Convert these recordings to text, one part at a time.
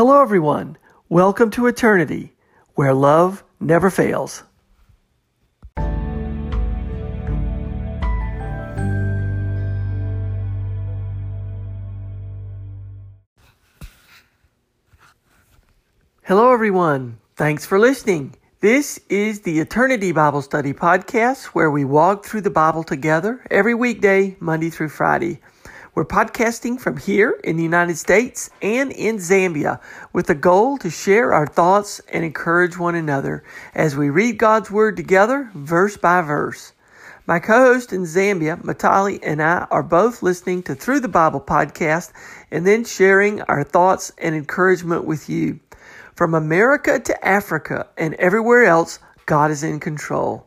Hello, everyone. Welcome to Eternity, where love never fails. Hello, everyone. Thanks for listening. This is the Eternity Bible Study Podcast where we walk through the Bible together every weekday, Monday through Friday. We're podcasting from here in the United States and in Zambia with the goal to share our thoughts and encourage one another as we read God's Word together, verse by verse. My co host in Zambia, Matali, and I are both listening to Through the Bible podcast and then sharing our thoughts and encouragement with you. From America to Africa and everywhere else, God is in control.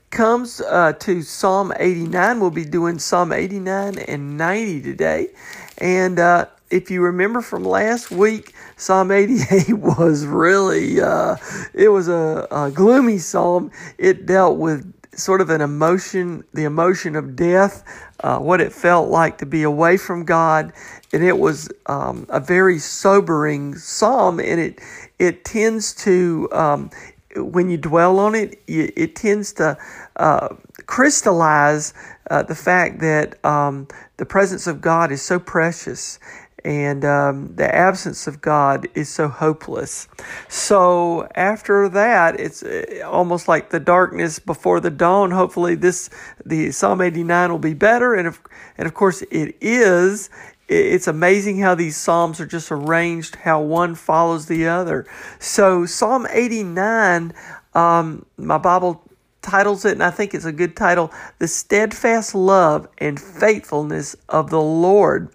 comes uh, to Psalm 89. We'll be doing Psalm 89 and 90 today. And uh, if you remember from last week, Psalm 88 was really, uh, it was a, a, gloomy psalm. It dealt with sort of an emotion, the emotion of death, uh, what it felt like to be away from God. And it was um, a very sobering psalm, and it, it tends to, um, when you dwell on it, it tends to uh, crystallize uh, the fact that um, the presence of God is so precious and um, the absence of God is so hopeless. So after that, it's uh, almost like the darkness before the dawn. Hopefully, this the Psalm 89 will be better, and of and of course it is. It's amazing how these psalms are just arranged, how one follows the other. So Psalm 89, um, my Bible titles it, and I think it's a good title: "The Steadfast Love and Faithfulness of the Lord."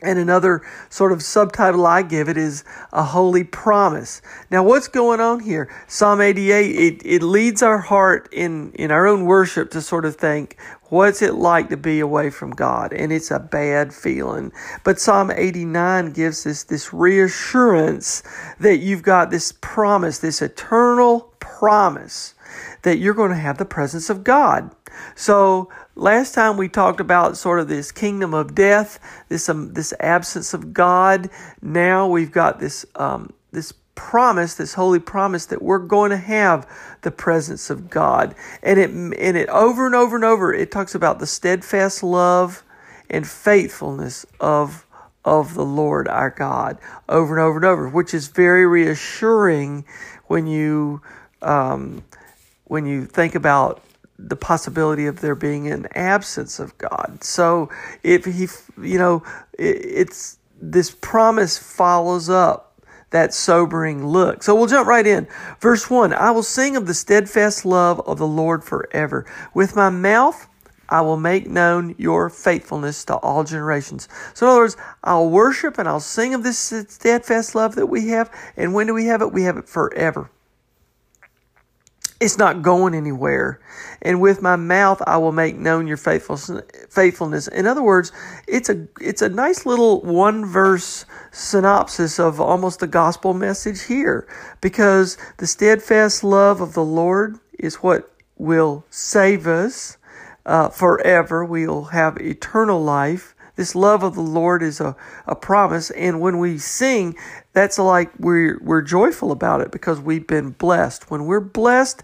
And another sort of subtitle I give it is a holy promise. Now, what's going on here? Psalm 88, it, it leads our heart in, in our own worship to sort of think, what's it like to be away from God? And it's a bad feeling. But Psalm 89 gives us this reassurance that you've got this promise, this eternal promise that you're going to have the presence of God. So last time we talked about sort of this kingdom of death, this um, this absence of God. Now we've got this um, this promise, this holy promise that we're going to have the presence of God, and it and it over and over and over it talks about the steadfast love and faithfulness of of the Lord our God over and over and over, which is very reassuring when you um, when you think about the possibility of there being an absence of God. So if he, you know, it's this promise follows up that sobering look. So we'll jump right in. Verse 1 I will sing of the steadfast love of the Lord forever. With my mouth, I will make known your faithfulness to all generations. So, in other words, I'll worship and I'll sing of this steadfast love that we have. And when do we have it? We have it forever. It's not going anywhere. And with my mouth I will make known your faithfulness. In other words, it's a it's a nice little one verse synopsis of almost the gospel message here because the steadfast love of the Lord is what will save us uh, forever. We'll have eternal life. This love of the Lord is a, a promise. And when we sing, that's like we're, we're joyful about it because we've been blessed. When we're blessed,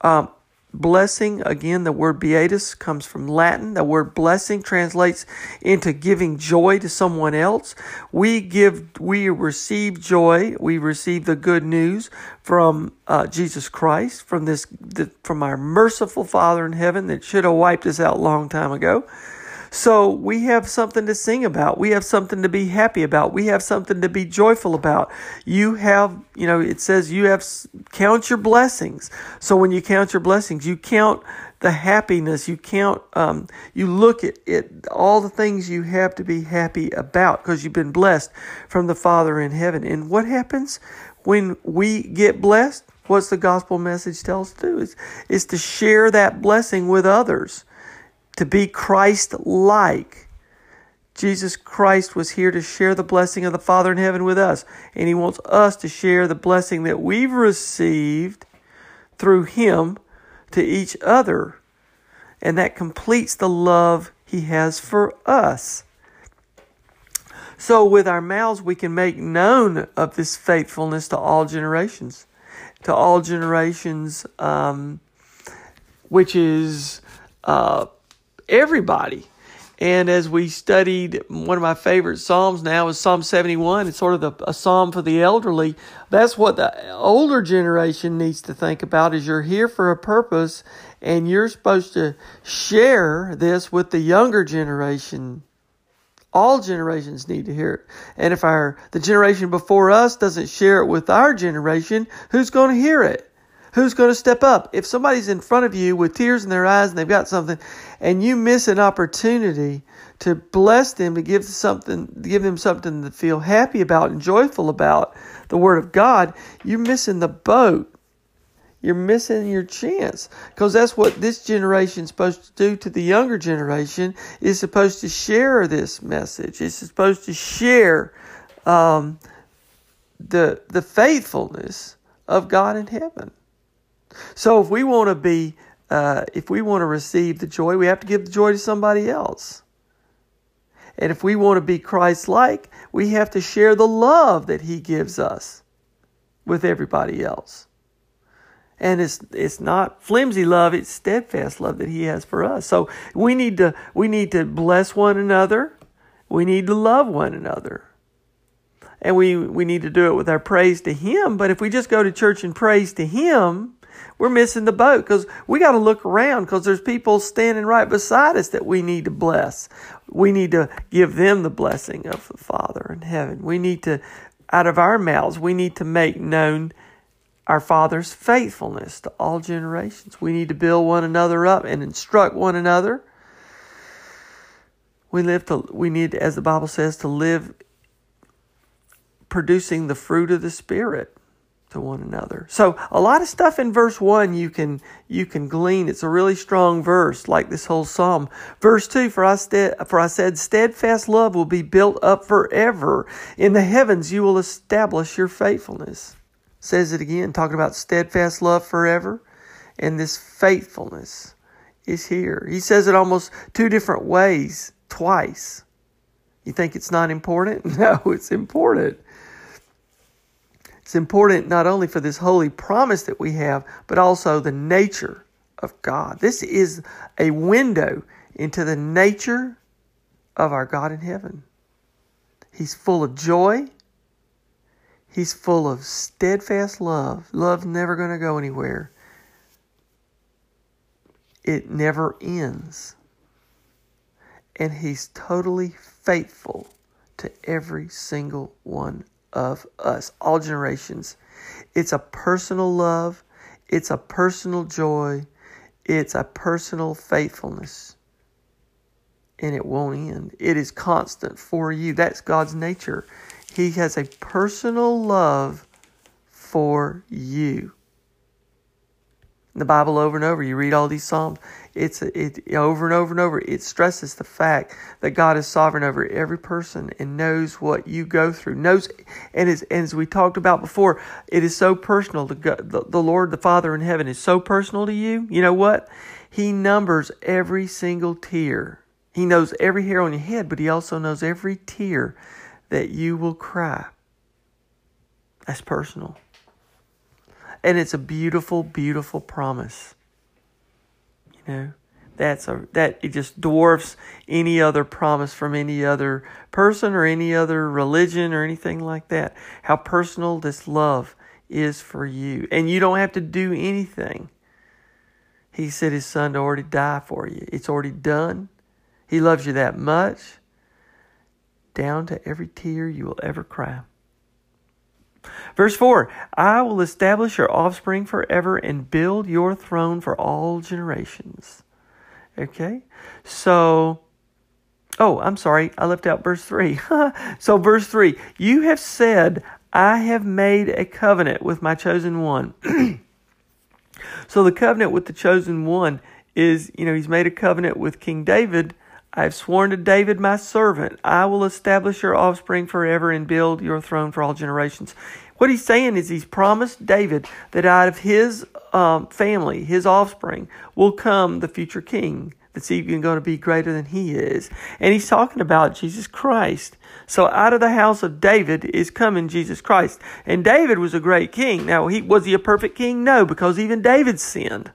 um, blessing, again, the word beatus comes from Latin. The word blessing translates into giving joy to someone else. We give, we receive joy. We receive the good news from uh, Jesus Christ, from this, the, from our merciful Father in heaven that should have wiped us out long time ago. So we have something to sing about. We have something to be happy about. We have something to be joyful about. You have, you know, it says you have, count your blessings. So when you count your blessings, you count the happiness, you count, um, you look at it, all the things you have to be happy about because you've been blessed from the Father in heaven. And what happens when we get blessed? What's the gospel message tell us to do? Is, is to share that blessing with others, to be Christ like. Jesus Christ was here to share the blessing of the Father in heaven with us, and He wants us to share the blessing that we've received through Him to each other. And that completes the love He has for us. So, with our mouths, we can make known of this faithfulness to all generations to all generations, um, which is uh, everybody. And as we studied, one of my favorite Psalms now is Psalm 71. It's sort of the, a psalm for the elderly. That's what the older generation needs to think about is you're here for a purpose and you're supposed to share this with the younger generation all generations need to hear it. And if our the generation before us doesn't share it with our generation, who's going to hear it? Who's going to step up? If somebody's in front of you with tears in their eyes and they've got something and you miss an opportunity to bless them, to give something, to give them something to feel happy about and joyful about the word of God, you're missing the boat. You're missing your chance. Because that's what this generation's supposed to do to the younger generation is supposed to share this message. It's supposed to share um, the the faithfulness of god in heaven so if we want to be uh, if we want to receive the joy we have to give the joy to somebody else. And if we want to be christ like we have to share the love that he gives us with everybody else. And it's it's not flimsy love it's steadfast love that he has for us. So we need to we need to bless one another. We need to love one another. And we we need to do it with our praise to him. But if we just go to church and praise to him we're missing the boat because we got to look around because there's people standing right beside us that we need to bless we need to give them the blessing of the father in heaven we need to out of our mouths we need to make known our Father's faithfulness to all generations. We need to build one another up and instruct one another. We live to we need as the Bible says to live producing the fruit of the spirit to one another. So a lot of stuff in verse 1 you can you can glean. It's a really strong verse like this whole psalm. Verse 2 for I st- for I said steadfast love will be built up forever. In the heavens you will establish your faithfulness says it again, talking about steadfast love forever. And this faithfulness is here. He says it almost two different ways, twice. You think it's not important? No, it's important. It's important not only for this holy promise that we have, but also the nature of God. This is a window into the nature of our God in heaven. He's full of joy. He's full of steadfast love. Love's never going to go anywhere. It never ends. And He's totally faithful to every single one of us, all generations. It's a personal love, it's a personal joy, it's a personal faithfulness. And it won't end. It is constant for you. That's God's nature. He has a personal love for you. The Bible, over and over, you read all these Psalms. It's it over and over and over. It stresses the fact that God is sovereign over every person and knows what you go through. Knows, and as, and as we talked about before, it is so personal. The, the the Lord, the Father in heaven, is so personal to you. You know what? He numbers every single tear. He knows every hair on your head, but He also knows every tear that you will cry. That's personal. And it's a beautiful, beautiful promise. Know, that's a that it just dwarfs any other promise from any other person or any other religion or anything like that. How personal this love is for you. And you don't have to do anything. He said his son to already die for you. It's already done. He loves you that much down to every tear you will ever cry. Verse 4 I will establish your offspring forever and build your throne for all generations. Okay? So, oh, I'm sorry. I left out verse 3. so, verse 3 You have said, I have made a covenant with my chosen one. so the covenant with the chosen one is, you know, he's made a covenant with King David. I have sworn to David, my servant, I will establish your offspring forever and build your throne for all generations. What he's saying is he's promised David that out of his um, family, his offspring, will come the future king that's even going to be greater than he is. And he's talking about Jesus Christ. So out of the house of David is coming Jesus Christ. And David was a great king. Now, he was he a perfect king? No, because even David sinned.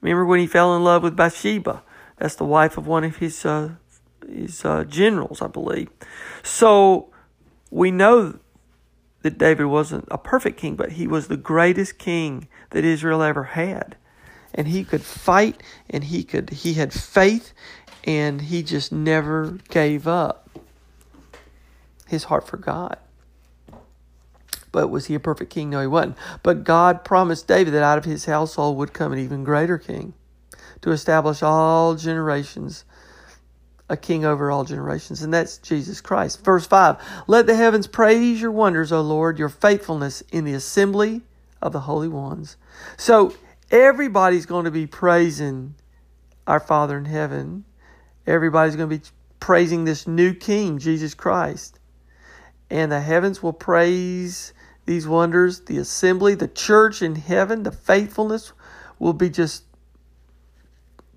Remember when he fell in love with Bathsheba? That's the wife of one of his uh, his uh, generals, I believe. So we know that David wasn't a perfect king, but he was the greatest king that Israel ever had and he could fight and he could he had faith and he just never gave up his heart for God. But was he a perfect king? No, he wasn't. But God promised David that out of his household would come an even greater king to establish all generations, a king over all generations, and that's Jesus Christ. Verse 5 Let the heavens praise your wonders, O Lord, your faithfulness in the assembly of the holy ones. So everybody's going to be praising our Father in heaven. Everybody's going to be praising this new King, Jesus Christ. And the heavens will praise these wonders. The assembly, the church in heaven, the faithfulness will be just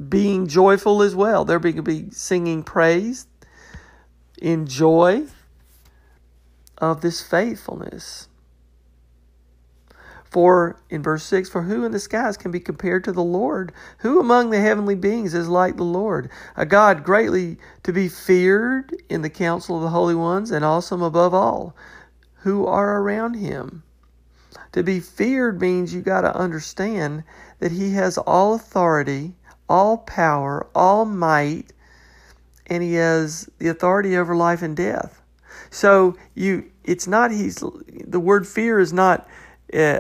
being joyful as well. They're going to be singing praise in joy of this faithfulness. For in verse 6, for who in the skies can be compared to the Lord? Who among the heavenly beings is like the Lord? A God greatly to be feared in the council of the holy ones and awesome above all who are around him. To be feared means you got to understand that he has all authority, all power, all might, and he has the authority over life and death. So you it's not he's the word fear is not uh,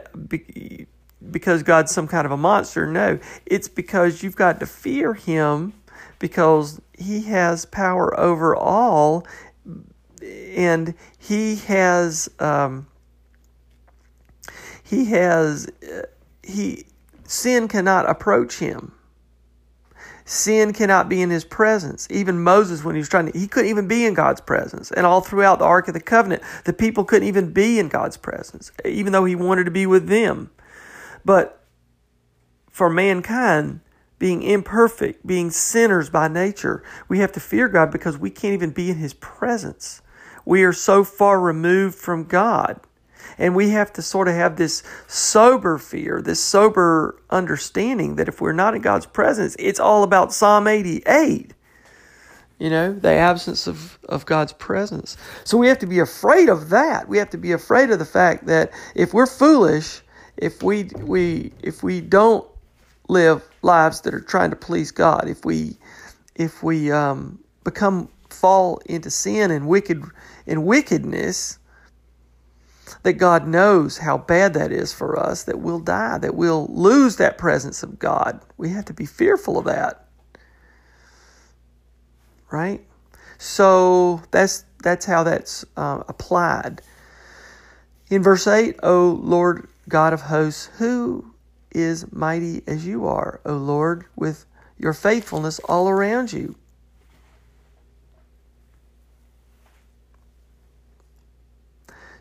because God's some kind of a monster. No, it's because you've got to fear Him because He has power over all, and He has um, He has uh, He sin cannot approach Him. Sin cannot be in his presence. Even Moses, when he was trying to, he couldn't even be in God's presence. And all throughout the Ark of the Covenant, the people couldn't even be in God's presence, even though he wanted to be with them. But for mankind, being imperfect, being sinners by nature, we have to fear God because we can't even be in his presence. We are so far removed from God. And we have to sort of have this sober fear, this sober understanding that if we're not in God's presence, it's all about Psalm 88. You know, the absence of, of God's presence. So we have to be afraid of that. We have to be afraid of the fact that if we're foolish, if we we if we don't live lives that are trying to please God, if we if we um, become fall into sin and wicked and wickedness, that God knows how bad that is for us, that we'll die, that we'll lose that presence of God. We have to be fearful of that. Right? So that's that's how that's uh, applied. In verse 8, O Lord God of hosts, who is mighty as you are, O Lord, with your faithfulness all around you?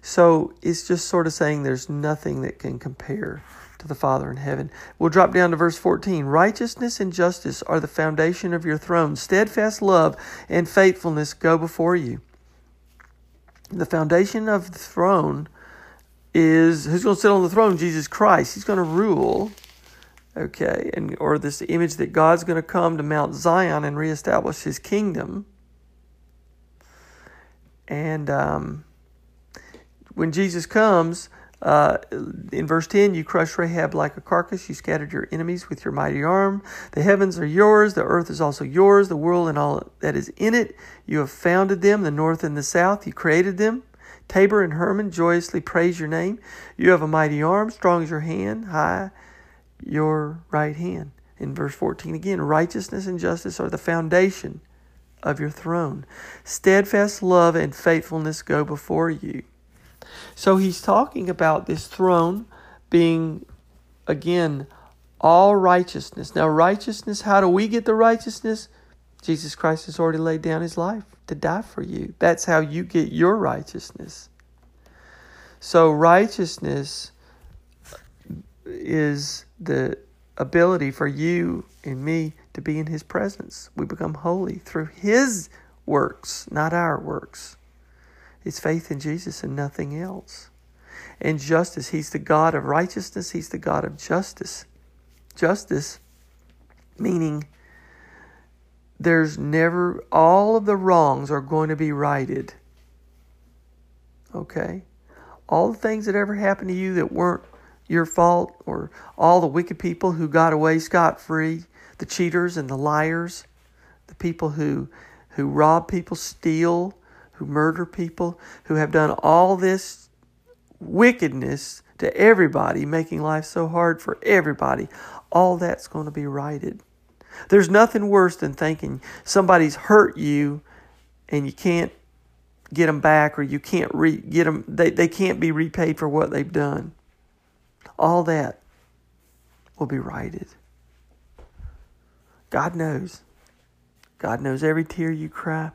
So it's just sort of saying there's nothing that can compare to the Father in heaven. We'll drop down to verse 14. Righteousness and justice are the foundation of your throne. Steadfast love and faithfulness go before you. The foundation of the throne is who's going to sit on the throne? Jesus Christ. He's going to rule. Okay, and or this image that God's going to come to Mount Zion and reestablish His kingdom. And um, when Jesus comes, uh, in verse 10, you crush Rahab like a carcass. You scattered your enemies with your mighty arm. The heavens are yours. The earth is also yours. The world and all that is in it. You have founded them, the north and the south. You created them. Tabor and Hermon joyously praise your name. You have a mighty arm, strong as your hand, high your right hand. In verse 14 again, righteousness and justice are the foundation of your throne. Steadfast love and faithfulness go before you. So he's talking about this throne being, again, all righteousness. Now, righteousness, how do we get the righteousness? Jesus Christ has already laid down his life to die for you. That's how you get your righteousness. So, righteousness is the ability for you and me to be in his presence. We become holy through his works, not our works. It's faith in Jesus and nothing else. And justice, he's the God of righteousness, he's the God of justice. Justice meaning there's never, all of the wrongs are going to be righted. Okay? All the things that ever happened to you that weren't your fault, or all the wicked people who got away scot free, the cheaters and the liars, the people who, who rob people, steal, who murder people, who have done all this wickedness to everybody, making life so hard for everybody, all that's going to be righted. There's nothing worse than thinking somebody's hurt you and you can't get them back or you can't re- get them they, they can't be repaid for what they've done. All that will be righted. God knows. God knows every tear you cry,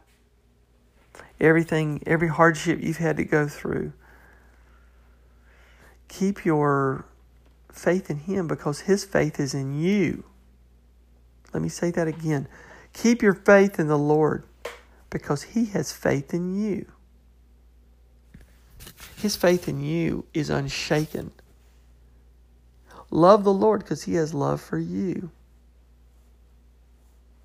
everything, every hardship you've had to go through. Keep your faith in Him because His faith is in you. Let me say that again. Keep your faith in the Lord because He has faith in you. His faith in you is unshaken. Love the Lord because He has love for you.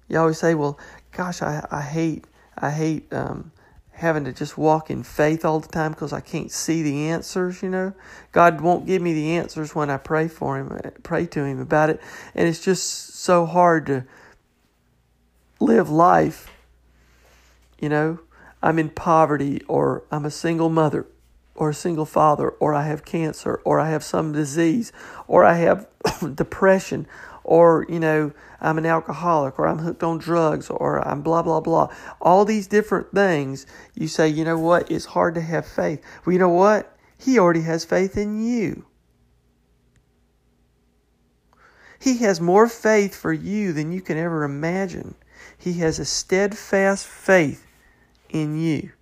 You always say, "Well, gosh, I, I hate I hate um, having to just walk in faith all the time because I can't see the answers, you know. God won't give me the answers when I pray for him, pray to him about it, and it's just so hard to live life. You know, I'm in poverty or I'm a single mother or a single father or I have cancer or I have some disease or I have depression or, you know, I'm an alcoholic or I'm hooked on drugs or I'm blah, blah, blah. All these different things, you say, you know what? It's hard to have faith. Well, you know what? He already has faith in you. He has more faith for you than you can ever imagine. He has a steadfast faith in you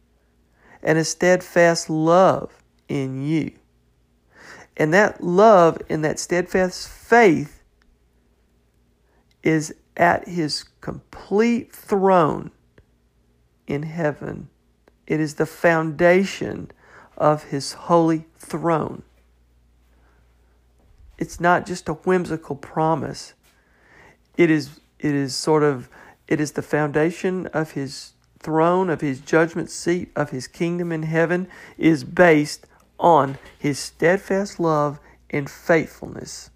and a steadfast love in you. And that love and that steadfast faith is at his complete throne in heaven. It is the foundation of his holy throne. It's not just a whimsical promise. It is it is sort of it is the foundation of his throne, of his judgment seat, of his kingdom in heaven is based on his steadfast love and faithfulness.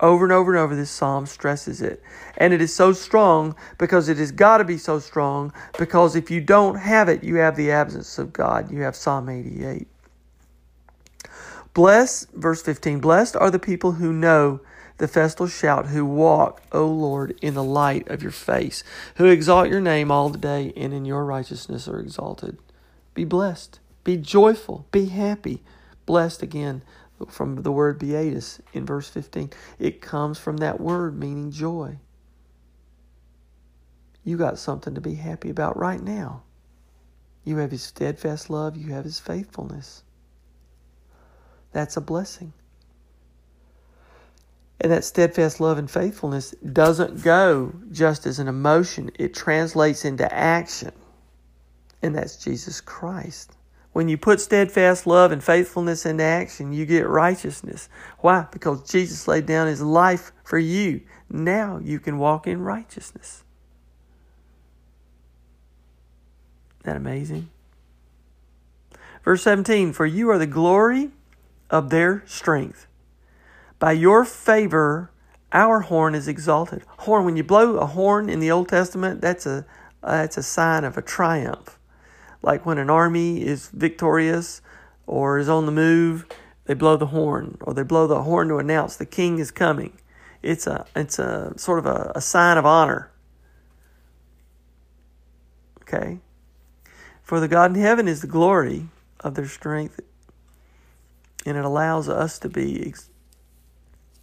Over and over and over, this psalm stresses it. And it is so strong because it has got to be so strong because if you don't have it, you have the absence of God. You have Psalm 88. Blessed, verse 15, blessed are the people who know the festal shout, who walk, O Lord, in the light of your face, who exalt your name all the day and in your righteousness are exalted. Be blessed, be joyful, be happy. Blessed again from the word beatus in verse 15. It comes from that word meaning joy. You got something to be happy about right now. You have his steadfast love, you have his faithfulness. That's a blessing. And that steadfast love and faithfulness doesn't go just as an emotion, it translates into action. And that's Jesus Christ. When you put steadfast love and faithfulness into action, you get righteousness. Why? Because Jesus laid down his life for you. Now you can walk in righteousness. Isn't that amazing? Verse 17 For you are the glory of their strength. By your favor, our horn is exalted. Horn, when you blow a horn in the Old Testament, that's a, uh, that's a sign of a triumph like when an army is victorious or is on the move, they blow the horn or they blow the horn to announce the king is coming. It's a it's a sort of a, a sign of honor. Okay? For the God in heaven is the glory of their strength, and it allows us to be ex-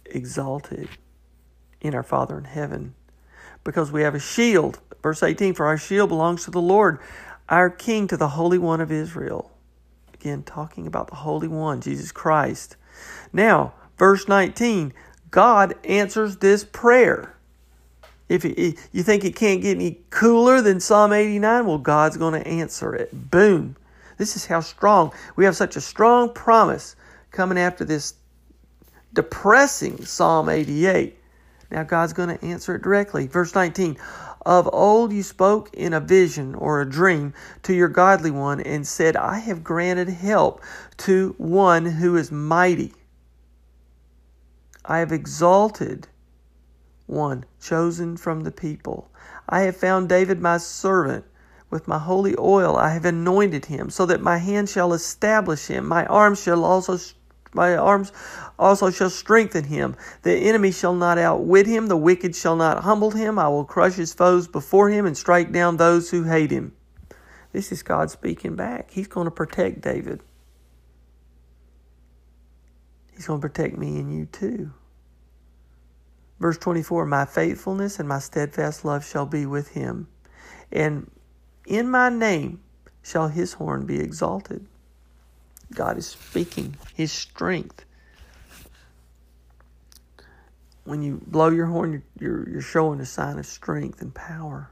exalted in our Father in heaven because we have a shield. Verse 18 For our shield belongs to the Lord, our King, to the Holy One of Israel. Again, talking about the Holy One, Jesus Christ. Now, verse 19 God answers this prayer. If you think it can't get any cooler than Psalm 89, well, God's going to answer it. Boom. This is how strong. We have such a strong promise coming after this depressing Psalm 88. Now, God's going to answer it directly. Verse 19 Of old you spoke in a vision or a dream to your godly one and said, I have granted help to one who is mighty. I have exalted one chosen from the people. I have found David my servant. With my holy oil I have anointed him, so that my hand shall establish him. My arm shall also my arms also shall strengthen him. The enemy shall not outwit him, the wicked shall not humble him. I will crush his foes before him and strike down those who hate him. This is God speaking back. He's going to protect David. He's going to protect me and you too. Verse 24 My faithfulness and my steadfast love shall be with him, and in my name shall his horn be exalted. God is speaking his strength. When you blow your horn, you're, you're showing a sign of strength and power.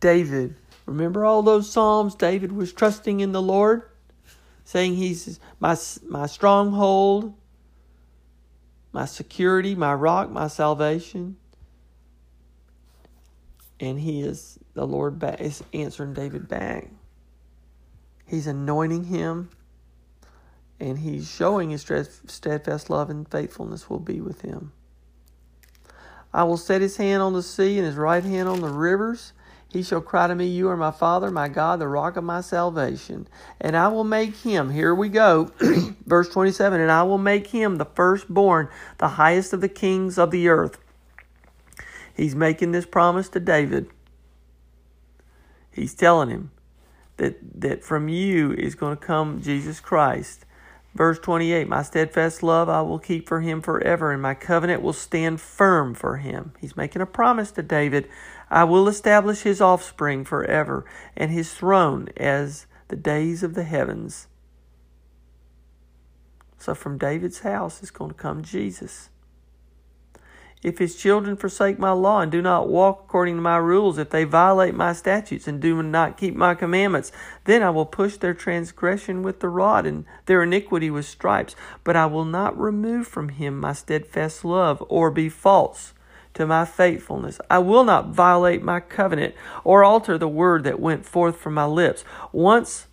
David, remember all those Psalms? David was trusting in the Lord saying He's my, my stronghold, my security, my rock, my salvation. And He is, the Lord back, is answering David back. He's anointing him, and He's showing His steadfast love and faithfulness will be with him. I will set His hand on the sea and His right hand on the rivers. He shall cry to me, You are my Father, my God, the rock of my salvation. And I will make him, here we go, verse 27, and I will make him the firstborn, the highest of the kings of the earth. He's making this promise to David. He's telling him that, that from you is going to come Jesus Christ. Verse 28 My steadfast love I will keep for him forever, and my covenant will stand firm for him. He's making a promise to David I will establish his offspring forever, and his throne as the days of the heavens. So from David's house is going to come Jesus. If his children forsake my law and do not walk according to my rules, if they violate my statutes and do not keep my commandments, then I will push their transgression with the rod and their iniquity with stripes. But I will not remove from him my steadfast love or be false to my faithfulness. I will not violate my covenant or alter the word that went forth from my lips. Once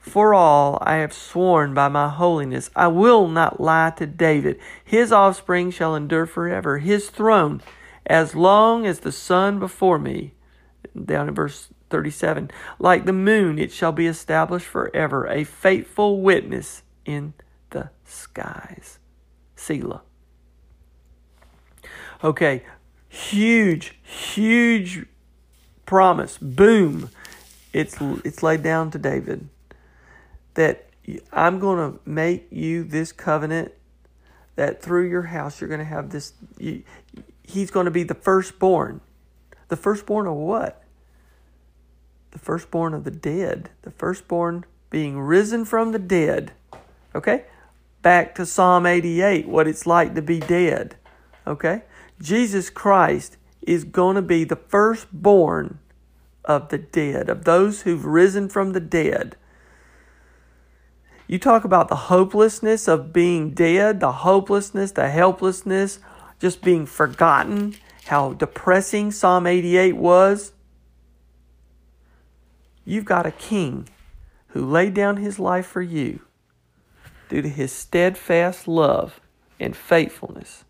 for all I have sworn by my holiness, I will not lie to David. His offspring shall endure forever, his throne as long as the sun before me. Down in verse 37 Like the moon, it shall be established forever, a faithful witness in the skies. Selah. Okay, huge, huge promise. Boom. It's it's laid down to David that I'm going to make you this covenant that through your house you're going to have this you, he's going to be the firstborn. The firstborn of what? The firstborn of the dead. The firstborn being risen from the dead. Okay? Back to Psalm 88, what it's like to be dead. Okay? Jesus Christ is going to be the firstborn of the dead, of those who've risen from the dead. You talk about the hopelessness of being dead, the hopelessness, the helplessness, just being forgotten, how depressing Psalm 88 was. You've got a king who laid down his life for you due to his steadfast love and faithfulness.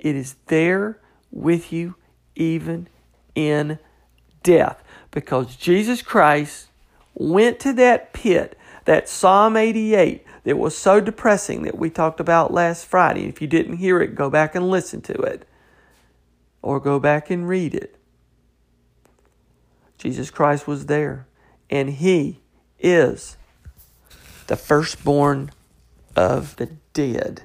It is there with you even in death because Jesus Christ went to that pit, that Psalm 88 that was so depressing that we talked about last Friday. If you didn't hear it, go back and listen to it or go back and read it. Jesus Christ was there and he is the firstborn of the dead.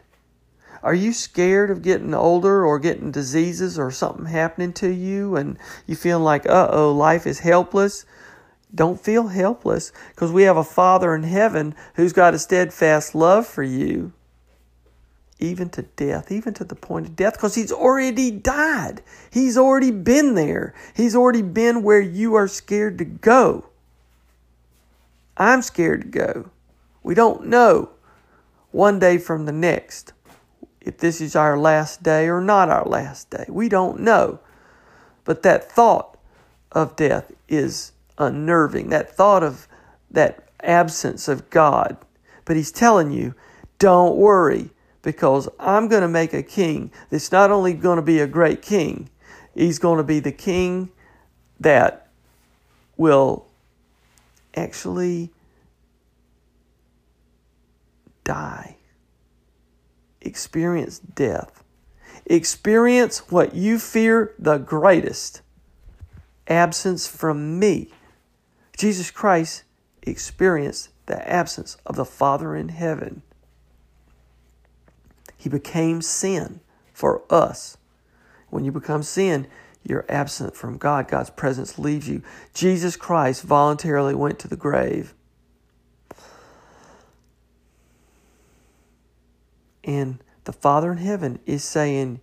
Are you scared of getting older or getting diseases or something happening to you and you feel like, uh oh, life is helpless? Don't feel helpless because we have a Father in heaven who's got a steadfast love for you, even to death, even to the point of death, because He's already died. He's already been there. He's already been where you are scared to go. I'm scared to go. We don't know one day from the next if this is our last day or not our last day. We don't know. But that thought of death is unnerving, that thought of that absence of God. But he's telling you, don't worry, because I'm going to make a king that's not only going to be a great king, he's going to be the king that will actually die, experience death, experience what you fear the greatest absence from me. Jesus Christ experienced the absence of the Father in heaven. He became sin for us. When you become sin, you're absent from God. God's presence leaves you. Jesus Christ voluntarily went to the grave. And the Father in heaven is saying,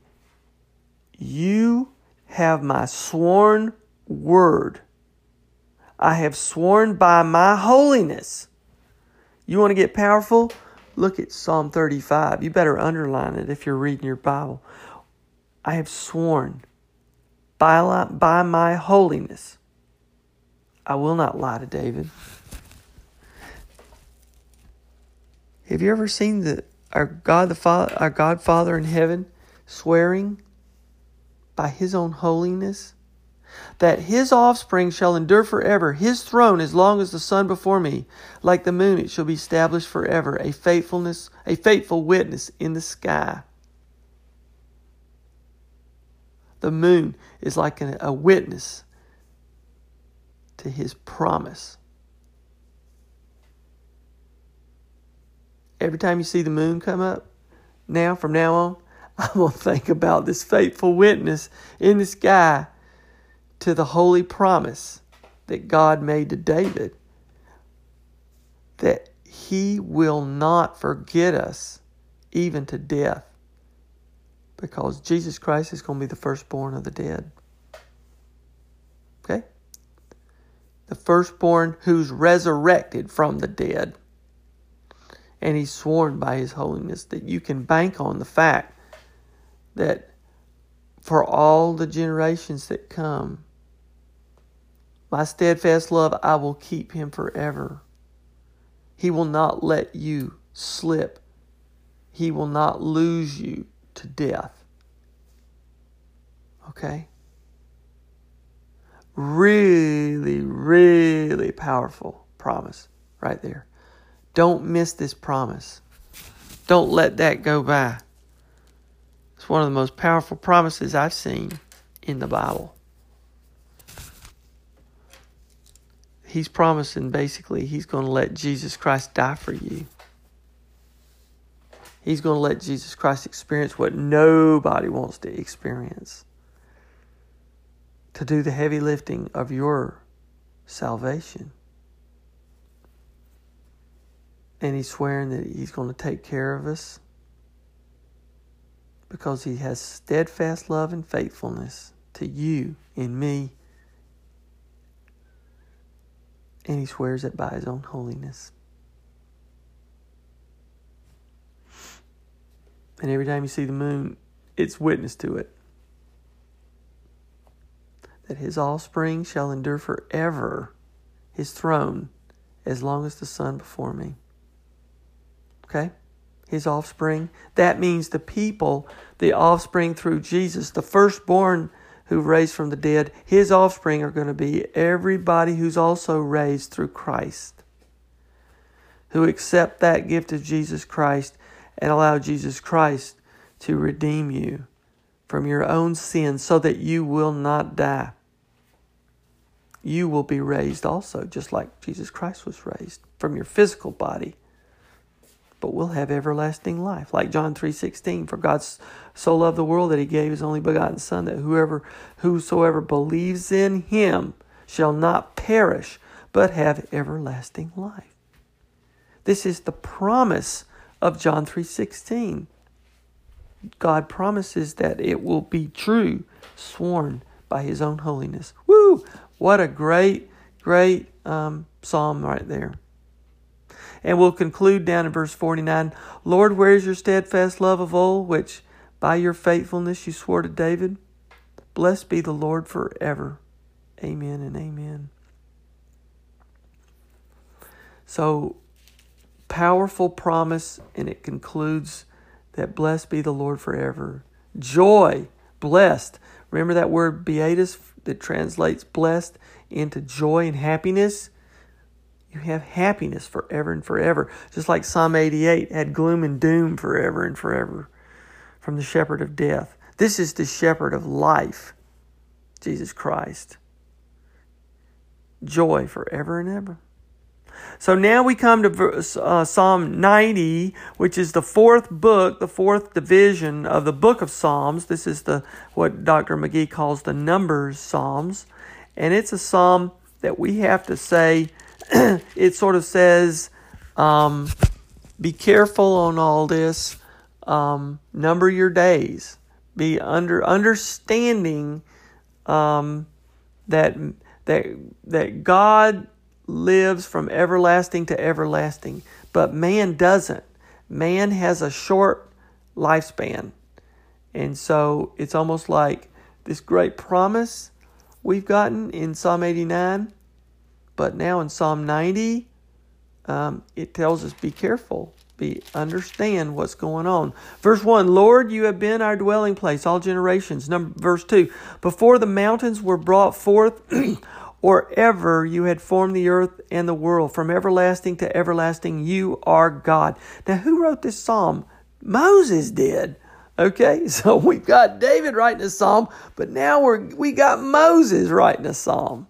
You have my sworn word I have sworn by my holiness. You want to get powerful? Look at Psalm 35. You better underline it if you're reading your Bible. I have sworn by, by my holiness. I will not lie to David. Have you ever seen the our God the Father our God Father in heaven swearing by his own holiness? That his offspring shall endure forever, his throne as long as the sun before me. Like the moon, it shall be established forever, a faithfulness, a faithful witness in the sky. The moon is like a, witness to his promise. Every time you see the moon come up, now, from now on, I'm going to think about this faithful witness in the sky to the holy promise that God made to David that he will not forget us even to death because Jesus Christ is going to be the firstborn of the dead. Okay? The firstborn who's resurrected from the dead. And he's sworn by his holiness that you can bank on the fact that for all the generations that come, my steadfast love, I will keep him forever. He will not let you slip. He will not lose you to death. Okay? Really, really powerful promise right there. Don't miss this promise. Don't let that go by. It's one of the most powerful promises I've seen in the Bible. He's promising basically he's going to let Jesus Christ die for you. He's going to let Jesus Christ experience what nobody wants to experience. To do the heavy lifting of your salvation. And he's swearing that he's going to take care of us because he has steadfast love and faithfulness to you and me and he swears it by his own holiness. And every time you see the moon, it's witness to it. That his offspring shall endure forever his throne as long as the sun before me. Okay? His offspring. That means the people, the offspring through Jesus, the firstborn who raised from the dead, his offspring are going to be everybody who's also raised through Christ, who accept that gift of Jesus Christ and allow Jesus Christ to redeem you from your own sins so that you will not die. you will be raised also, just like Jesus Christ was raised from your physical body. But we'll have everlasting life, like John three sixteen. For God so loved the world that He gave His only begotten Son, that whoever whosoever believes in Him shall not perish, but have everlasting life. This is the promise of John three sixteen. God promises that it will be true, sworn by His own holiness. Woo! What a great, great um, psalm right there. And we'll conclude down in verse 49 Lord, where is your steadfast love of old, which by your faithfulness you swore to David? Blessed be the Lord forever. Amen and amen. So, powerful promise, and it concludes that blessed be the Lord forever. Joy, blessed. Remember that word beatus that translates blessed into joy and happiness, you have happiness forever and forever. Just like Psalm 88 had gloom and doom forever and forever from the shepherd of death. This is the shepherd of life, Jesus Christ. Joy forever and ever. So now we come to uh, Psalm 90, which is the fourth book, the fourth division of the book of Psalms. This is the what Dr. McGee calls the Numbers Psalms, and it's a psalm that we have to say. it sort of says, um, "Be careful on all this. Um, number your days. Be under understanding um, that that that God." lives from everlasting to everlasting, but man doesn't. Man has a short lifespan. And so it's almost like this great promise we've gotten in Psalm 89, but now in Psalm 90, um, it tells us be careful, be understand what's going on. Verse 1, Lord, you have been our dwelling place all generations. Number verse 2, before the mountains were brought forth or ever you had formed the earth and the world. From everlasting to everlasting, you are God. Now, who wrote this psalm? Moses did. Okay, so we've got David writing a psalm, but now we're we got Moses writing a psalm.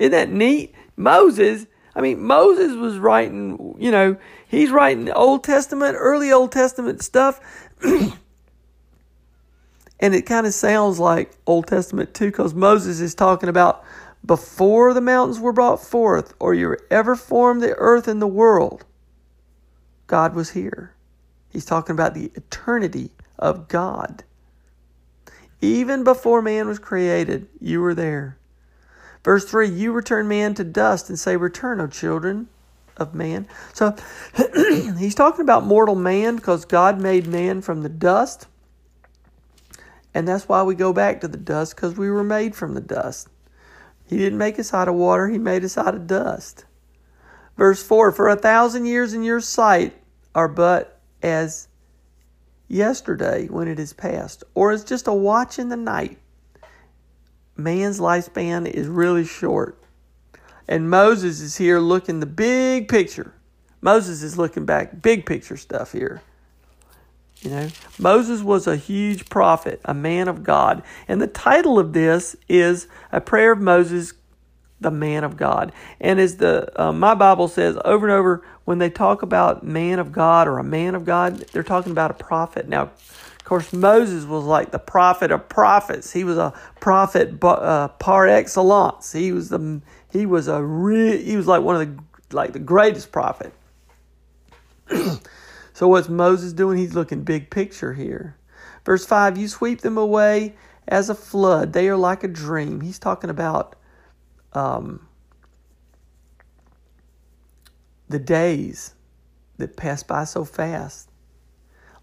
Isn't that neat? Moses, I mean, Moses was writing, you know, he's writing Old Testament, early Old Testament stuff. and it kind of sounds like Old Testament too, because Moses is talking about before the mountains were brought forth, or you ever formed the earth and the world, God was here. He's talking about the eternity of God. Even before man was created, you were there. Verse 3 You return man to dust and say, Return, O children of man. So he's talking about mortal man because God made man from the dust. And that's why we go back to the dust because we were made from the dust. He didn't make us out of water, He made us out of dust. Verse 4 For a thousand years in your sight are but as yesterday when it is past, or as just a watch in the night. Man's lifespan is really short. And Moses is here looking the big picture. Moses is looking back, big picture stuff here. You know, Moses was a huge prophet, a man of God. And the title of this is A Prayer of Moses, the Man of God. And as the uh, my Bible says over and over, when they talk about man of God or a man of God, they're talking about a prophet. Now, course, Moses was like the prophet of prophets. He was a prophet uh, par excellence. He was the he was a re, he was like one of the like the greatest prophet. So what's Moses doing? He's looking big picture here. Verse 5 You sweep them away as a flood, they are like a dream. He's talking about um, the days that pass by so fast.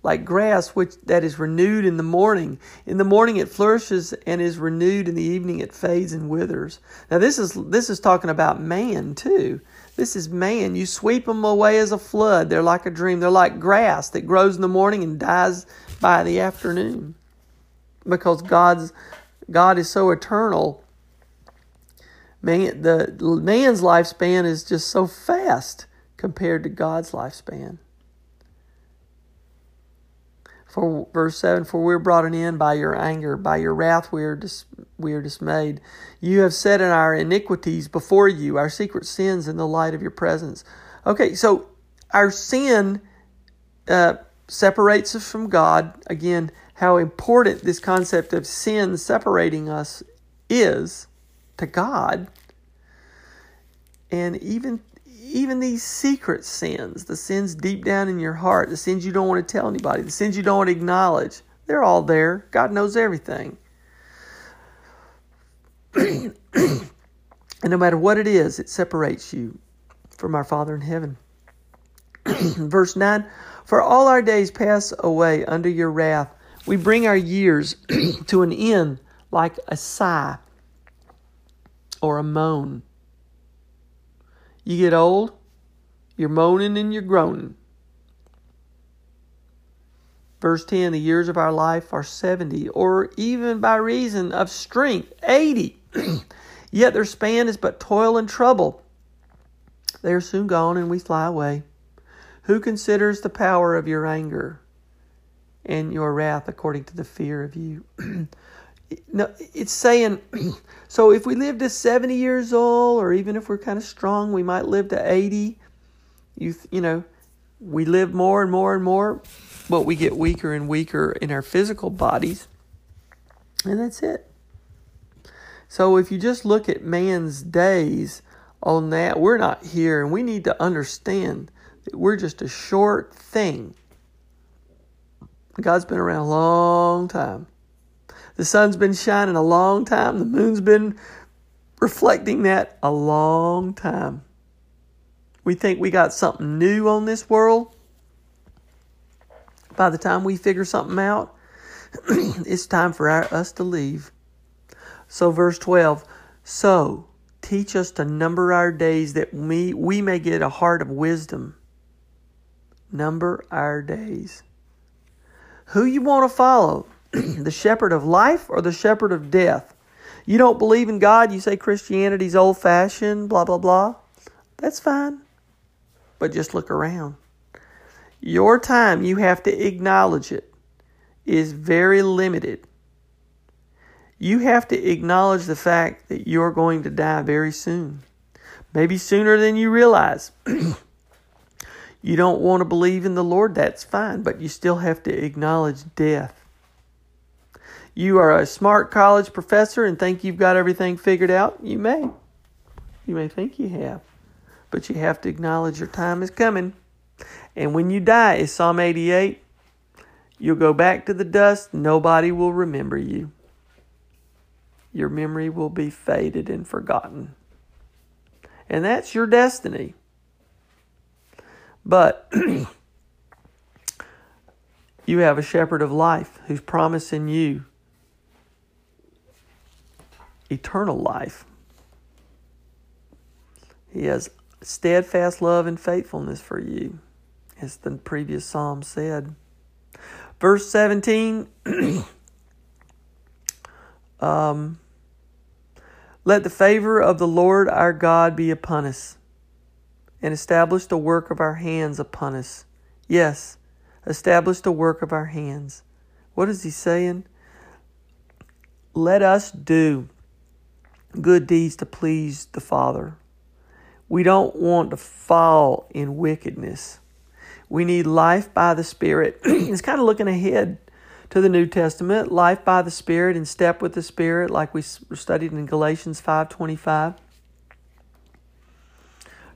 Like grass which that is renewed in the morning. In the morning it flourishes and is renewed in the evening it fades and withers. Now this is this is talking about man too. This is man. You sweep them away as a flood. They're like a dream. They're like grass that grows in the morning and dies by the afternoon. Because God's God is so eternal. Man, the man's lifespan is just so fast compared to God's lifespan. For verse seven, for we're brought in by your anger, by your wrath we are dis- we are dismayed. You have set in our iniquities before you, our secret sins in the light of your presence. Okay, so our sin uh, separates us from God. Again, how important this concept of sin separating us is to God. And even even these secret sins, the sins deep down in your heart, the sins you don't want to tell anybody, the sins you don't want to acknowledge, they're all there. God knows everything. and no matter what it is, it separates you from our Father in heaven. Verse 9 For all our days pass away under your wrath. We bring our years to an end like a sigh or a moan. You get old, you're moaning and you're groaning. Verse 10 The years of our life are 70, or even by reason of strength, 80. Yet their span is but toil and trouble. They are soon gone and we fly away. Who considers the power of your anger and your wrath according to the fear of you? no, it's saying, so if we live to 70 years old, or even if we're kind of strong, we might live to 80. You, you know, we live more and more and more, but we get weaker and weaker in our physical bodies. And that's it. So if you just look at man's days on that, we're not here, and we need to understand that we're just a short thing. God's been around a long time. The sun's been shining a long time. The moon's been reflecting that a long time. We think we got something new on this world. By the time we figure something out, it's time for our, us to leave. So, verse 12 So teach us to number our days that we, we may get a heart of wisdom. Number our days. Who you want to follow? the shepherd of life or the shepherd of death? You don't believe in God, you say Christianity's old fashioned, blah, blah, blah. That's fine. But just look around. Your time, you have to acknowledge it, is very limited. You have to acknowledge the fact that you're going to die very soon. Maybe sooner than you realize. you don't want to believe in the Lord, that's fine, but you still have to acknowledge death. You are a smart college professor and think you've got everything figured out. You may. You may think you have. But you have to acknowledge your time is coming. And when you die, is Psalm 88, you'll go back to the dust. Nobody will remember you. Your memory will be faded and forgotten. And that's your destiny. But you have a shepherd of life who's promising you eternal life. He has steadfast love and faithfulness for you, as the previous psalm said. Verse 17 um, Let the favor of the Lord our God be upon us, and establish the work of our hands upon us. Yes, establish the work of our hands. What is he saying? Let us do good deeds to please the Father. We don't want to fall in wickedness. We need life by the Spirit. it's kind of looking ahead to the New Testament, life by the Spirit and step with the Spirit, like we studied in Galatians 5:25.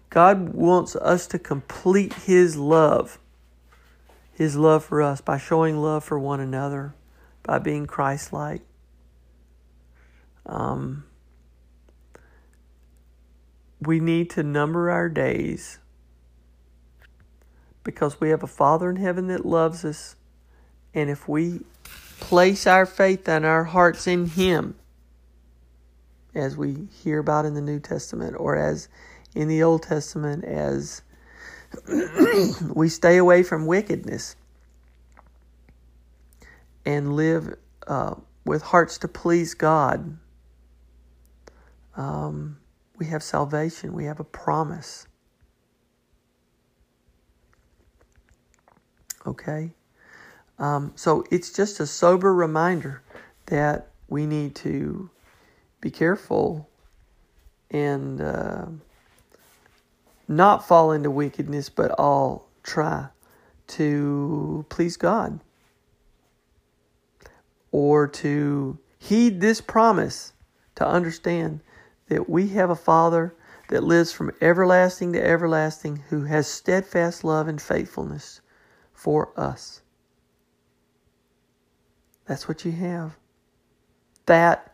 God wants us to complete his love. His love for us by showing love for one another, by being Christ-like. Um, we need to number our days because we have a Father in heaven that loves us. And if we place our faith and our hearts in Him, as we hear about in the New Testament or as in the Old Testament, as we stay away from wickedness and live uh, with hearts to please God. Um, we have salvation, we have a promise. Okay? Um, so it's just a sober reminder that we need to be careful and uh, not fall into wickedness, but all try to please God or to heed this promise to understand that we have a Father that lives from everlasting to everlasting who has steadfast love and faithfulness for us. That's what you have. That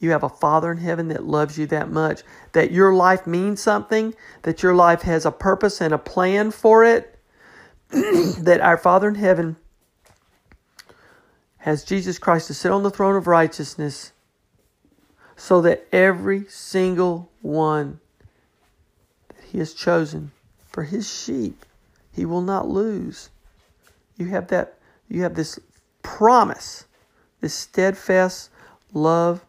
you have a Father in heaven that loves you that much, that your life means something, that your life has a purpose and a plan for it, that our Father in heaven has Jesus Christ to sit on the throne of righteousness so that every single one that he has chosen for his sheep he will not lose you have that you have this promise this steadfast love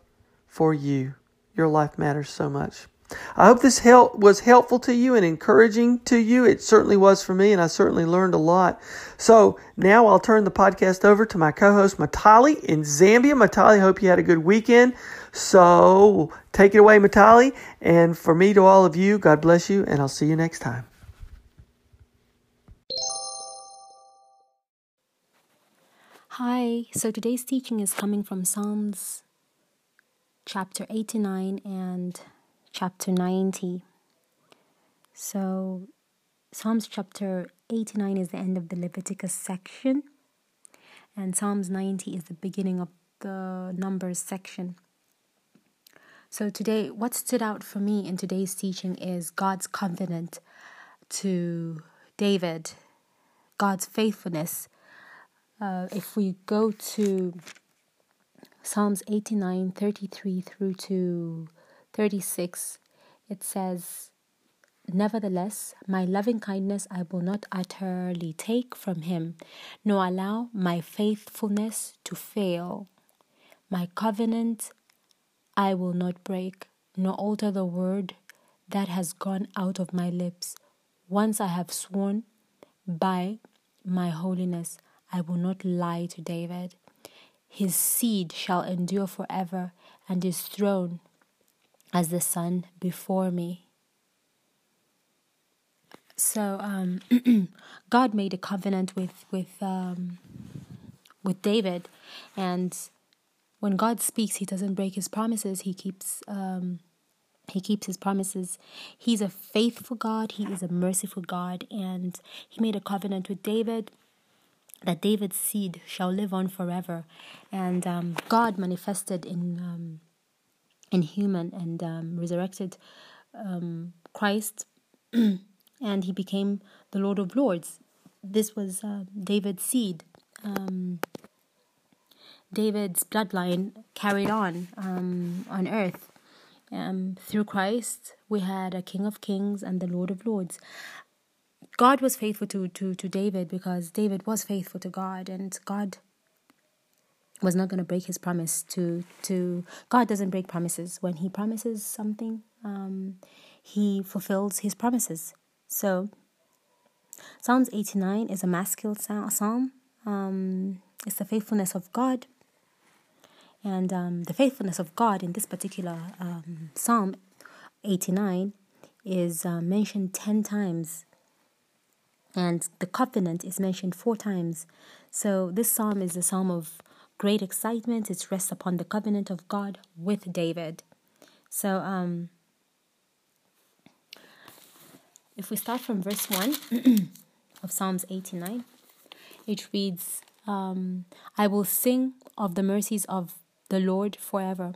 for you your life matters so much I hope this help was helpful to you and encouraging to you. It certainly was for me, and I certainly learned a lot. So now I'll turn the podcast over to my co-host Matali in Zambia. Matali, hope you had a good weekend. So take it away, Matali. And for me to all of you, God bless you, and I'll see you next time. Hi, so today's teaching is coming from Psalms chapter 89 and chapter 90. So, Psalms chapter 89 is the end of the Leviticus section, and Psalms 90 is the beginning of the Numbers section. So, today, what stood out for me in today's teaching is God's covenant to David, God's faithfulness. Uh, if we go to Psalms 89 33 through to 36, it says, Nevertheless, my loving kindness I will not utterly take from him, nor allow my faithfulness to fail. My covenant I will not break, nor alter the word that has gone out of my lips. Once I have sworn by my holiness, I will not lie to David. His seed shall endure forever, and his throne as the sun before me. So um, God made a covenant with with um, with David, and when God speaks, He doesn't break His promises. He keeps um, He keeps His promises. He's a faithful God. He is a merciful God, and He made a covenant with David that David's seed shall live on forever, and um, God manifested in um, inhuman and um, resurrected um, Christ, and he became the Lord of Lords. This was uh, David's seed. David's bloodline carried on um, on earth. Um, through Christ, we had a King of Kings and the Lord of Lords. God was faithful to, to, to David because David was faithful to God, and God was not going to break his promise to to God doesn't break promises when he promises something um, he fulfills his promises so Psalms 89 is a masculine psalm um, it's the faithfulness of God and um, the faithfulness of God in this particular um, psalm 89 is uh, mentioned 10 times and the covenant is mentioned four times so this psalm is a psalm of great excitement. It rests upon the covenant of God with David. So, um, if we start from verse 1 of Psalms 89, it reads, um, I will sing of the mercies of the Lord forever.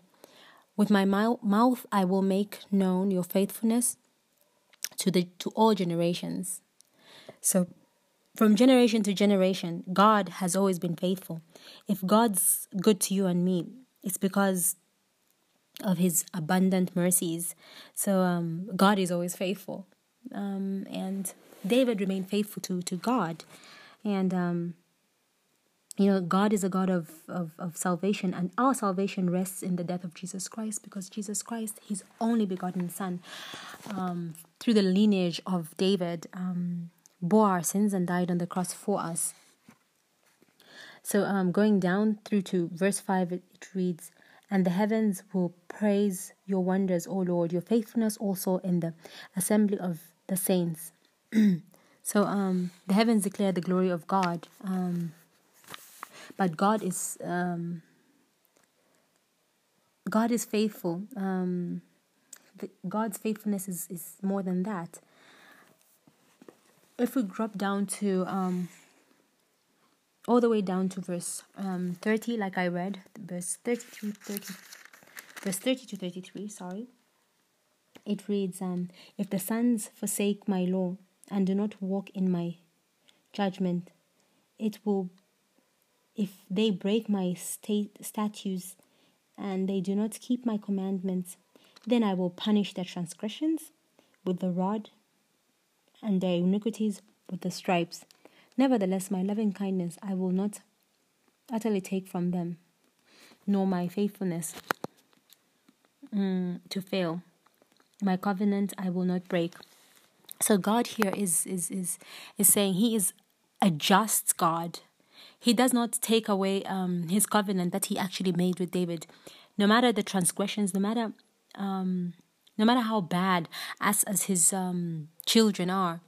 With my mouth I will make known your faithfulness to the to all generations. So from generation to generation, God has always been faithful. If God's good to you and me, it's because of his abundant mercies. So um, God is always faithful. Um, and David remained faithful to, to God. And, um, you know, God is a God of, of, of salvation, and our salvation rests in the death of Jesus Christ because Jesus Christ, his only begotten Son, um, through the lineage of David, um, bore our sins and died on the cross for us. So, um, going down through to verse 5, it, reads, And the heavens will praise your wonders, O Lord, your faithfulness also in the assembly of the saints. so, um, the heavens declare the glory of God. Um, but God is um, God is faithful. Um, God's faithfulness is, is more than that. If we drop down to um, all the way down to verse um, 30, like I read, verse 30 to 30, verse 30 to 33, sorry. It reads, um, If the sons forsake my law and do not walk in my judgment, it will, if they break my state statutes and they do not keep my commandments, then I will punish their transgressions with the rod and their iniquities with the stripes. Nevertheless, my loving kindness I will not utterly take from them, nor my faithfulness mm, to fail. My covenant I will not break. So God here is is is is saying He is a just God. He does not take away um, His covenant that He actually made with David, no matter the transgressions, no matter um, no matter how bad us as His um, children are.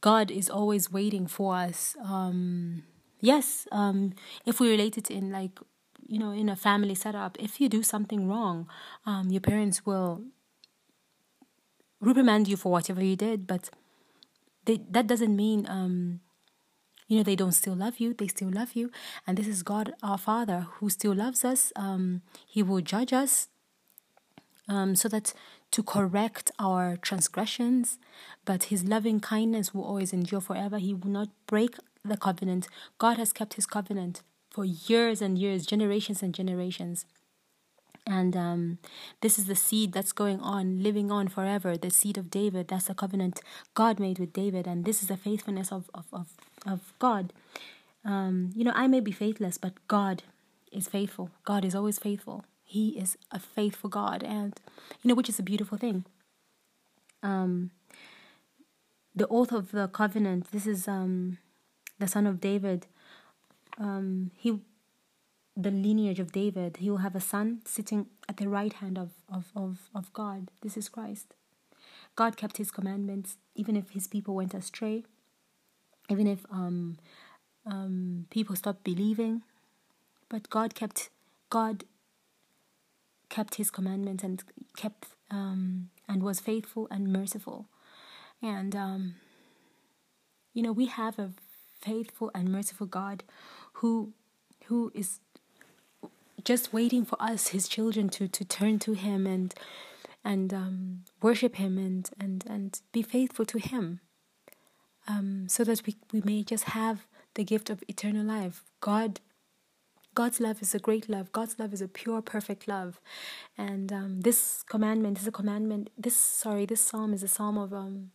God is always waiting for us. Um, yes, um, if we relate it in like, you know, in a family setup, if you do something wrong, um, your parents will reprimand you for whatever you did, but they, that doesn't mean, um, you know, they don't still love you. They still love you. And this is God our Father who still loves us. Um, he will judge us um, so that to correct our transgressions, but his loving kindness will always endure forever. He will not break the covenant. God has kept his covenant for years and years, generations and generations. And um, this is the seed that's going on, living on forever, the seed of David. That's the covenant God made with David. And this is the faithfulness of, of, of, of God. Um, you know, I may be faithless, but God is faithful. God is always faithful. He is a faithful God, and you know, which is a beautiful thing. Um, the oath of the covenant. This is um, the son of David. Um, he, the lineage of David. He will have a son sitting at the right hand of of of of God. This is Christ. God kept His commandments, even if His people went astray, even if um, um, people stopped believing. But God kept God kept his commandments and kept um, and was faithful and merciful. And um, you know, we have a faithful and merciful God who who is just waiting for us, his children, to, to turn to him and and um, worship him and, and, and be faithful to him. Um, so that we, we may just have the gift of eternal life. God God's love is a great love. God's love is a pure, perfect love, and um, this commandment is a commandment. This sorry, this psalm is a psalm of um,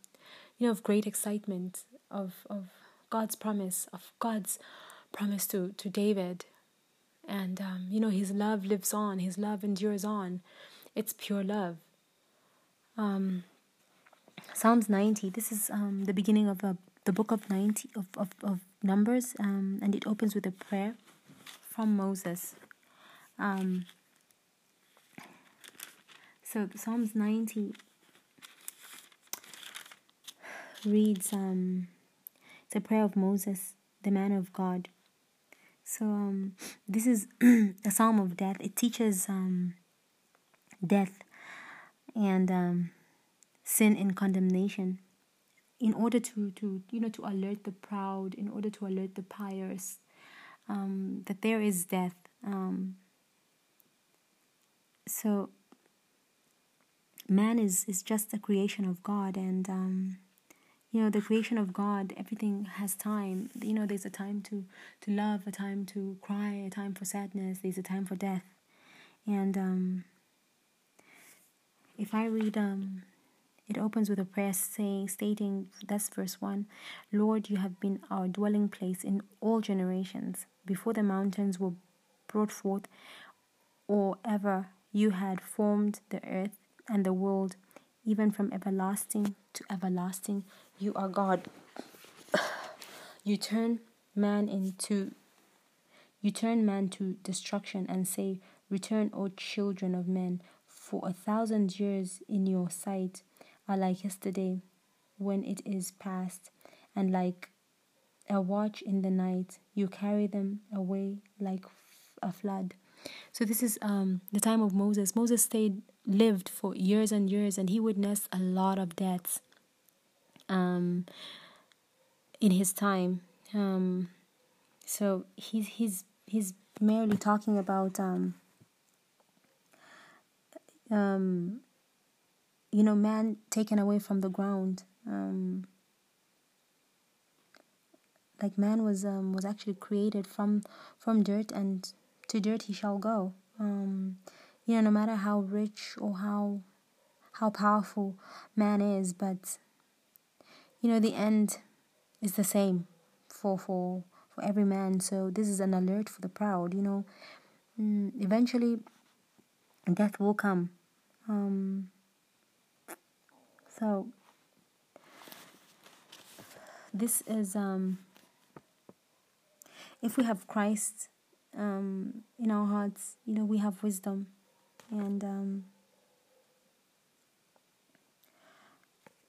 you know, of great excitement of of God's promise, of God's promise to to David, and um, you know, His love lives on. His love endures on. It's pure love. Um, Psalms ninety. This is um the beginning of a, the book of ninety of of, of Numbers, um, and it opens with a prayer from Moses. Um, so Psalms 90 reads, um, it's a prayer of Moses, the man of God. So um, this is a psalm of death. It teaches um, death and um, sin and condemnation in order to, to you know to alert the proud, in order to alert the pious, um, that there is death. Um, so man is, is just a creation of God, and um, you know the creation of God. Everything has time. You know, there's a time to to love, a time to cry, a time for sadness. There's a time for death, and um, if I read um, it opens with a prayer saying, stating, that's verse 1 Lord, you have been our dwelling place in all generations before the mountains were brought forth, or ever you had formed the earth and the world, even from everlasting to everlasting, you are God. you turn man into You turn man to destruction and say, Return, O children of men, for a thousand years in your sight are like yesterday when it is past, and like a watch in the night. You carry them away like a flood. So this is um, the time of Moses. Moses stayed, lived for years and years, and he witnessed a lot of deaths um, in his time. Um, so he's he's he's merely talking about um, um, you know man taken away from the ground. Um, like man was um, was actually created from from dirt and to dirt he shall go. Um, you know, no matter how rich or how how powerful man is, but you know the end is the same for for for every man. So this is an alert for the proud. You know, mm, eventually death will come. Um, so this is um, if we have Christ um, in our hearts, you know, we have wisdom. And um,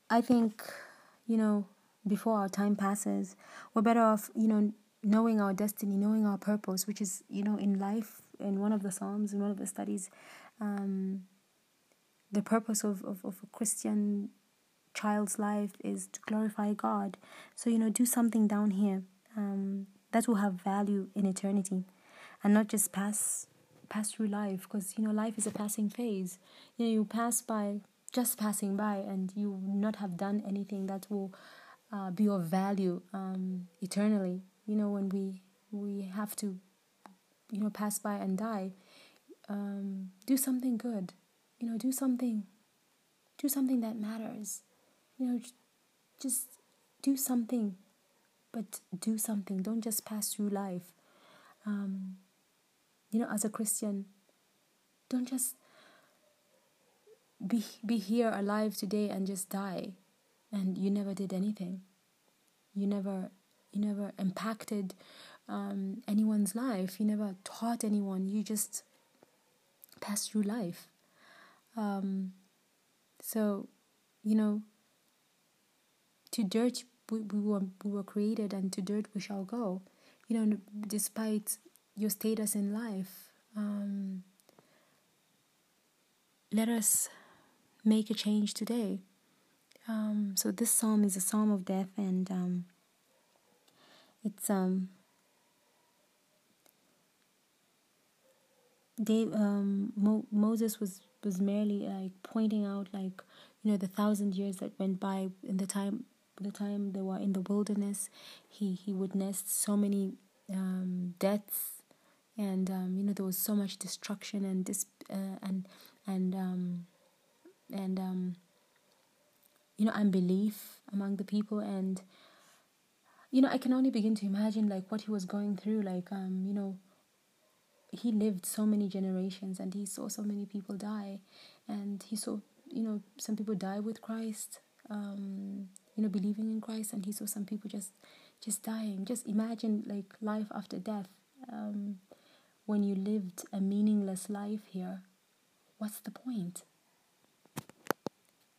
I think, you know, before our time passes, we're better off, you know, knowing our destiny, knowing our purpose, which is, you know, in life, in one of the Psalms, in one of the studies, um, the purpose of, of, of a Christian child's life is to glorify God. So, you know, do something down here um, that will have value in eternity and not just pass pass through life. Because you know life is a passing phase. You know you pass by just passing by and you not have done anything that will uh, be of value um, eternally. You know when we we have to you know pass by and die um, do something good. You know do something do something that matters you know just do something but do something don't just pass through life um, you know, as a Christian, don't just be be here alive today and just die and you never did anything. You never you never impacted um, anyone's life. You never taught anyone. You just passed through life. Um, so, you know, to dirt we, we were we were created, and to dirt we shall go. You know, despite your status in life. Um, let us make a change today. Um, so this psalm is a psalm of death, and um, it's um, Dave, um, Mo- Moses was was merely like pointing out like you know the thousand years that went by in the time the time they were in the wilderness. He he witnessed so many um, deaths and um, you know there was so much destruction and dis uh, and and um, and um, you know unbelief among the people and you know I can only begin to imagine like what he was going through like um you know he lived so many generations and he saw so many people die and he saw you know some people die with Christ um you know believing in Christ and he saw some people just just dying just imagine like life after death um when you lived a meaningless life here, what's the point?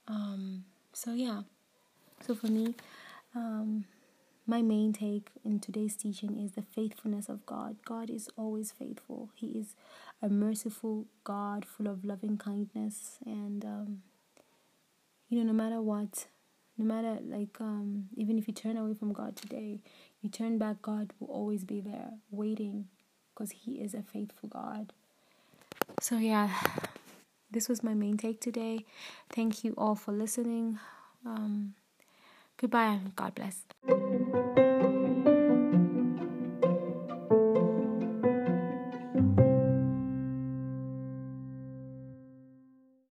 Um, so, yeah. So, for me, um, my main take in today's teaching is the faithfulness of God. God is always faithful, He is a merciful God full of loving kindness. And, um, you know, no matter what, no matter like, um, even if you turn away from God today, you turn back, God will always be there waiting because He is a faithful God. So, yeah, this was my main take today. Thank you all for listening. Um, goodbye and God bless.